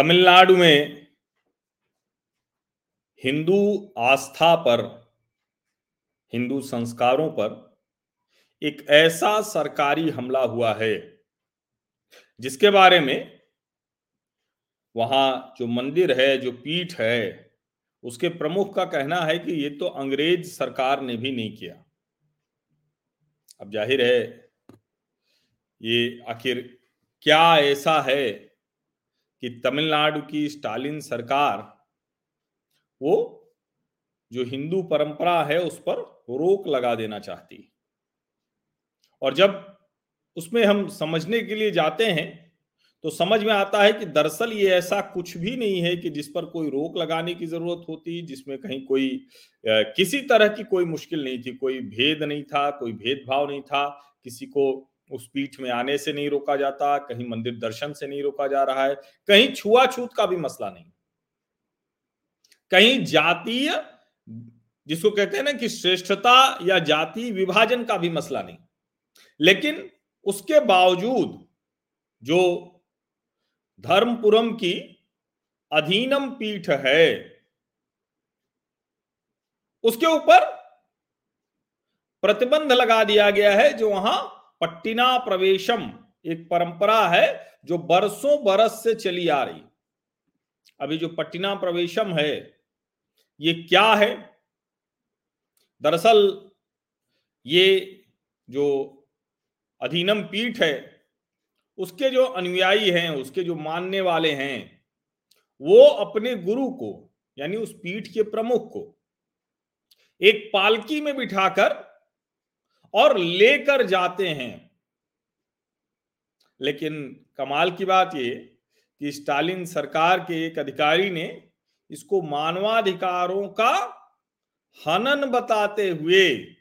तमिलनाडु में हिंदू आस्था पर, हिंदू संस्कारों पर एक ऐसा सरकारी हमला हुआ है, जिसके बारे में वहाँ जो मंदिर है, जो पीठ है, उसके प्रमुख का कहना है कि ये तो अंग्रेज़ सरकार ने भी नहीं किया। अब ज़ाहिर है, ये आखिर क्या ऐसा है कि तमिलनाडु की स्टालिन सरकार, वो जो हिंदू परंपरा है, उस पर रोक लगा देना चाहती। और जब उसमें हम समझने के लिए जाते हैं तो समझ में आता है कि दरअसल ये ऐसा कुछ भी नहीं है कि जिस पर कोई रोक लगाने की ज़रूरत होती, जिसमें कहीं कोई किसी तरह की कोई मुश्किल नहीं थी, कोई भेद नहीं था, कोई भेदभाव नहीं था, किसी को उस पीठ में आने से नहीं रोका जाता, कहीं मंदिर दर्शन से नहीं रोका जा रहा है, कहीं छुआछूत का भी मसला नहीं। कहीं जातीय, जिसको कहते हैं ना कि श्रेष्ठता या जाति विभाजन का भी मसला नहीं। लेकिन उसके बावजूद जो धर्मपुरम की अधीनम पीठ है, उसके ऊपर प्रतिबंध लगा दिया गया है जो वहाँ पट्टिना प्रवेशम एक परंपरा है जो बरसों बरस से चली आ रही। अभी जो पट्टिना प्रवेशम है, ये क्या है? दरअसल ये जो अधीनम पीठ है, उसके जो अनुयायी हैं, उसके जो मानने वाले हैं, वो अपने गुरु को, यानी उस पीठ के प्रमुख को, एक पालकी में बिठाकर और लेकर जाते हैं। लेकिन कमाल की बात ये कि स्टालिन सरकार के एक अधिकारी ने इसको मानवाधिकारों का हनन बताते हुए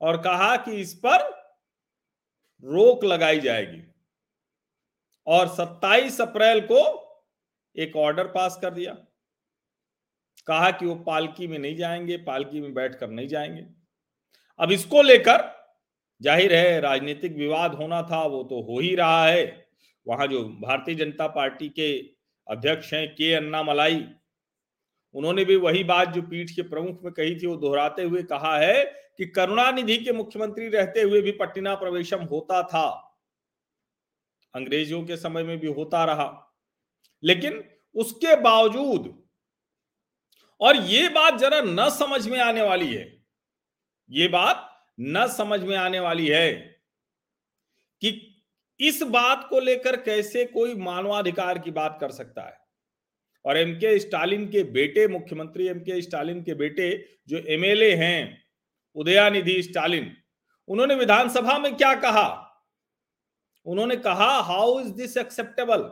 और कहा कि इस पर रोक लगाई जाएगी। और 27 अप्रैल को एक ऑर्डर पास कर दिया। कहा कि वो पालकी में नहीं जाएँगे, पालकी में बैठकर नहीं जाएँगे। अब इसको लेकर ज़ाहिर है राजनीतिक विवाद होना था, वो तो हो ही रहा है। वहाँ जो भारतीय जनता पार्टी के अध्यक्ष हैं के अन्ना मलाई, उन्होंने भी वही बात जो पीठ के प्रमुख में कही थी, वो दोहराते हुए कहा है कि करुणानिधि के मुख्यमंत्री रहते हुए भी पटना प्रवेशम होता था। अंग्रेज़ों के समय में भी होता रहा। लेकिन उसके बावजूद, और ये बात जरा न समझ में आने वाली है ये बात न समझ में आने वाली है कि इस बात को लेकर कैसे कोई मानवाधिकार की बात कर सकता है। और एम के स्टालिन के बेटे, मुख्यमंत्री एम के स्टालिन के बेटे जो एमएलए हैं, उदयानिधि स्टालिन उन्होंने विधानसभा में क्या कहा? उन्होंने कहा how is this acceptable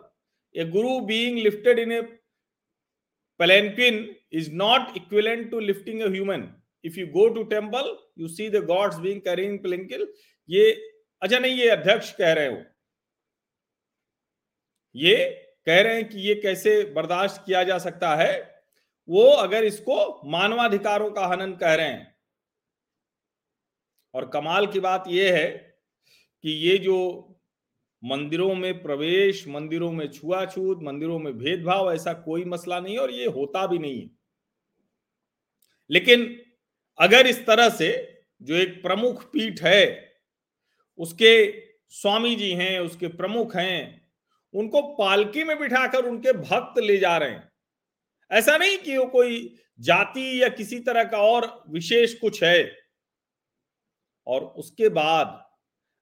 a guru being lifted in a palanquin is not equivalent to lifting a human if you go to temple you see the gods being carrying palanquin ये अच्छा नहीं, ये अध्यक्ष कह रहे हो। ये कह रहे हैं कि ये कैसे बर्दाश्त किया जा सकता है? वो अगर इसको मानवाधिकारों का हनन कह रहे हैं। और कमाल की बात यह है कि ये जो मंदिरों में प्रवेश, मंदिरों में छुआछूत, मंदिरों में भेदभाव, ऐसा कोई मसला नहीं और ये होता भी नहीं है। लेकिन अगर इस तरह से जो एक प्रमुख पीठ है, उसके स्वामी जी हैं, उसके प्रमुख हैं, उनको पालकी में बिठाकर उनके भक्त ले जा रहे हैं। ऐसा नहीं कि वो कोई जाति या किसी तरह का और विशेष कुछ है। और उसके बाद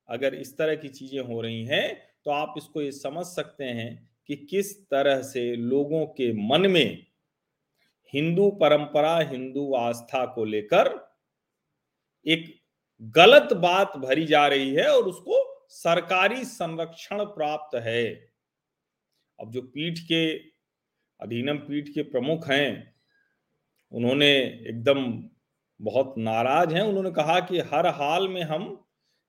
अगर इस तरह की चीज़ें हो रही हैं तो आप इसको ये समझ सकते हैं कि किस तरह से लोगों के मन में हिंदू परंपरा, हिंदू आस्था को लेकर एक गलत बात भरी जा रही है और उसको सरकारी संरक्षण प्राप्त है। अब जो पीठ के अधीनम पीठ के प्रमुख हैं, उन्होंने एकदम बहुत नाराज़ हैं। उन्होंने कहा कि हर हाल में हम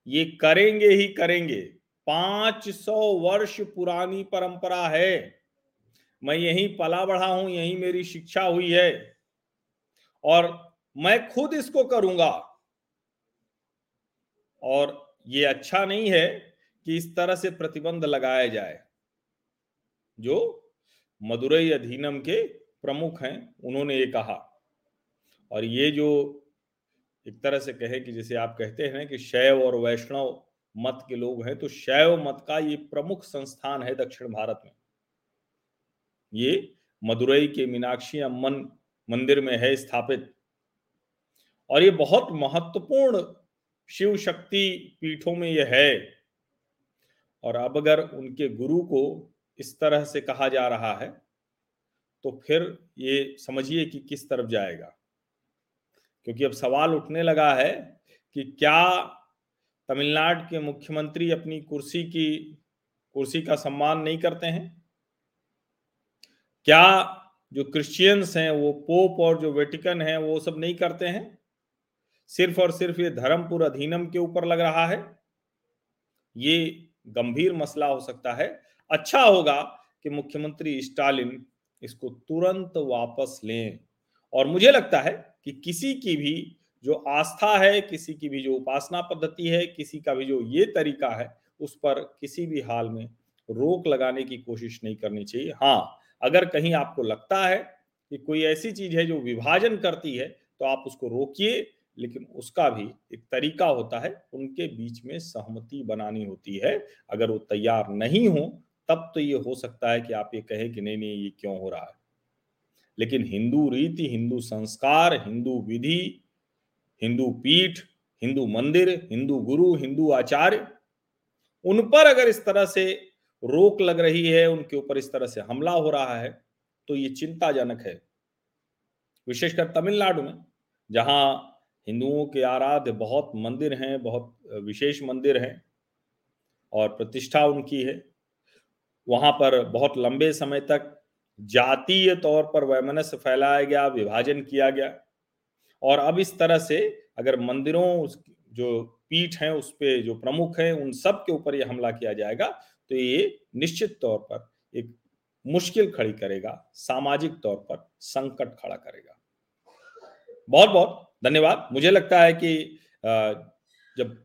ये करेंगे ही करेंगे। पाँच सौ वर्ष पुरानी परंपरा है। मैं यहीं पला बढ़ा हूँ, यहीं मेरी शिक्षा हुई है। और मैं खुद इसको करूँगा। और ये अच्छा नहीं है कि इस तरह से प्रतिबंध लगाया जाए। जो मदुरई अधीनम के प्रमुख हैं, उन्होंने ये कहा। और ये जो एक तरह से कहे कि जैसे आप कहते हैं कि शैव और वैष्णव मत के लोग हैं तो शैव मत का ये प्रमुख संस्थान है दक्षिण भारत में। ये मदुरई के मीनाक्षी अम्मन मंदिर में है स्थापित। और ये बहुत महत्वपूर्ण शिव शक्ति पीठों में यह है। और अब अगर उनके गुरु को इस तरह से कहा जा रहा है तो फिर ये समझिए कि किस तरफ़ जाएगा। क्योंकि अब सवाल उठने लगा है कि क्या तमिलनाडु के मुख्यमंत्री अपनी कुर्सी की, कुर्सी का सम्मान नहीं करते हैं? क्या जो क्रिश्चियंस हैं, वो पोप और जो वेटिकन है, वो सब नहीं करते हैं? सिर्फ़ और सिर्फ़ ये धर्मपुर अधीनम के ऊपर लग रहा है? ये गंभीर मसला हो सकता है। अच्छा होगा कि मुख्यमंत्री स्टालिन इसको तुरंत वापस लें। और मुझे लगता है कि किसी की भी जो आस्था है, किसी की भी जो उपासना पद्धति है, किसी का भी जो ये तरीका है, उस पर किसी भी हाल में रोक लगाने की कोशिश नहीं करनी चाहिए। हाँ अगर कहीं आपको लगता है कि कोई ऐसी चीज़ है जो विभाजन करती है तो आप उसको रोकिए, लेकिन उसका भी एक तरीका होता है, उनके बीच में सहमति बनानी होती है। अगर वो तैयार नहीं हो, तब तो ये हो सकता है कि आप ये कहें कि नहीं नहीं, ये क्यों हो रहा है? लेकिन हिंदू रीति, हिंदू संस्कार, हिंदू विधि, हिंदू पीठ, हिंदू मंदिर, हिंदू गुरु, हिंदू आचार्य, उन पर अगर इस तरह से रोक लग रही है, उनके ऊपर इस तरह से हमला हो रहा है तो ये चिंताजनक है। विशेषकर तमिलनाडु में, जहाँ हिंदुओं के आराध्य बहुत मंदिर हैं, बहुत विशेष मंदिर हैं, और प्रतिष्ठा उनकी है, वहाँ पर बहुत लंबे समय तक जातीय तौर पर वैमनस्य फैलाया गया, विभाजन किया गया, और अब इस तरह से अगर मंदिरों जो पीठ हैं, उस पर जो प्रमुख हैं, उन सब के ऊपर यह हमला किया जाएगा तो ये निश्चित तौर पर एक मुश्किल खड़ी करेगा, सामाजिक तौर पर संकट खड़ा करेगा। बहुत बहुत धन्यवाद। मुझे लगता है कि जब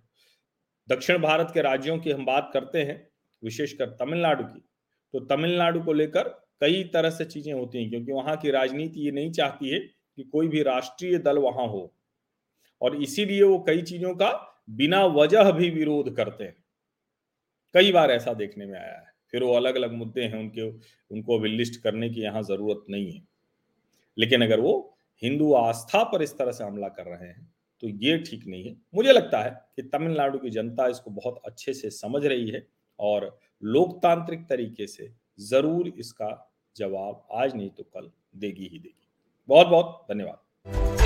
दक्षिण भारत के राज्यों की हम बात करते हैं, विशेषकर तमिलनाडु की तो तमिलनाडु को लेकर कई तरह से चीज़ें होती हैं, क्योंकि वहाँ की राजनीति ये नहीं चाहती है कि कोई भी राष्ट्रीय दल वहाँ हो। और इसीलिए वो कई चीज़ों का बिना वजह भी विरोध करते हैं। कई बार ऐसा देखने में आया है। फिर वो अलग अलग मुद्दे हैं उनके, उनको अभी लिस्ट करने की यहाँ ज़रूरत नहीं है। लेकिन अगर वो हिंदू आस्था पर इस तरह से हमला कर रहे हैं तो ये ठीक नहीं है। मुझे लगता है कि तमिलनाडु की जनता इसको बहुत अच्छे से समझ रही है और लोकतांत्रिक तरीके से ज़रूर इसका जवाब आज नहीं तो कल देगी ही देगी। बहुत बहुत धन्यवाद।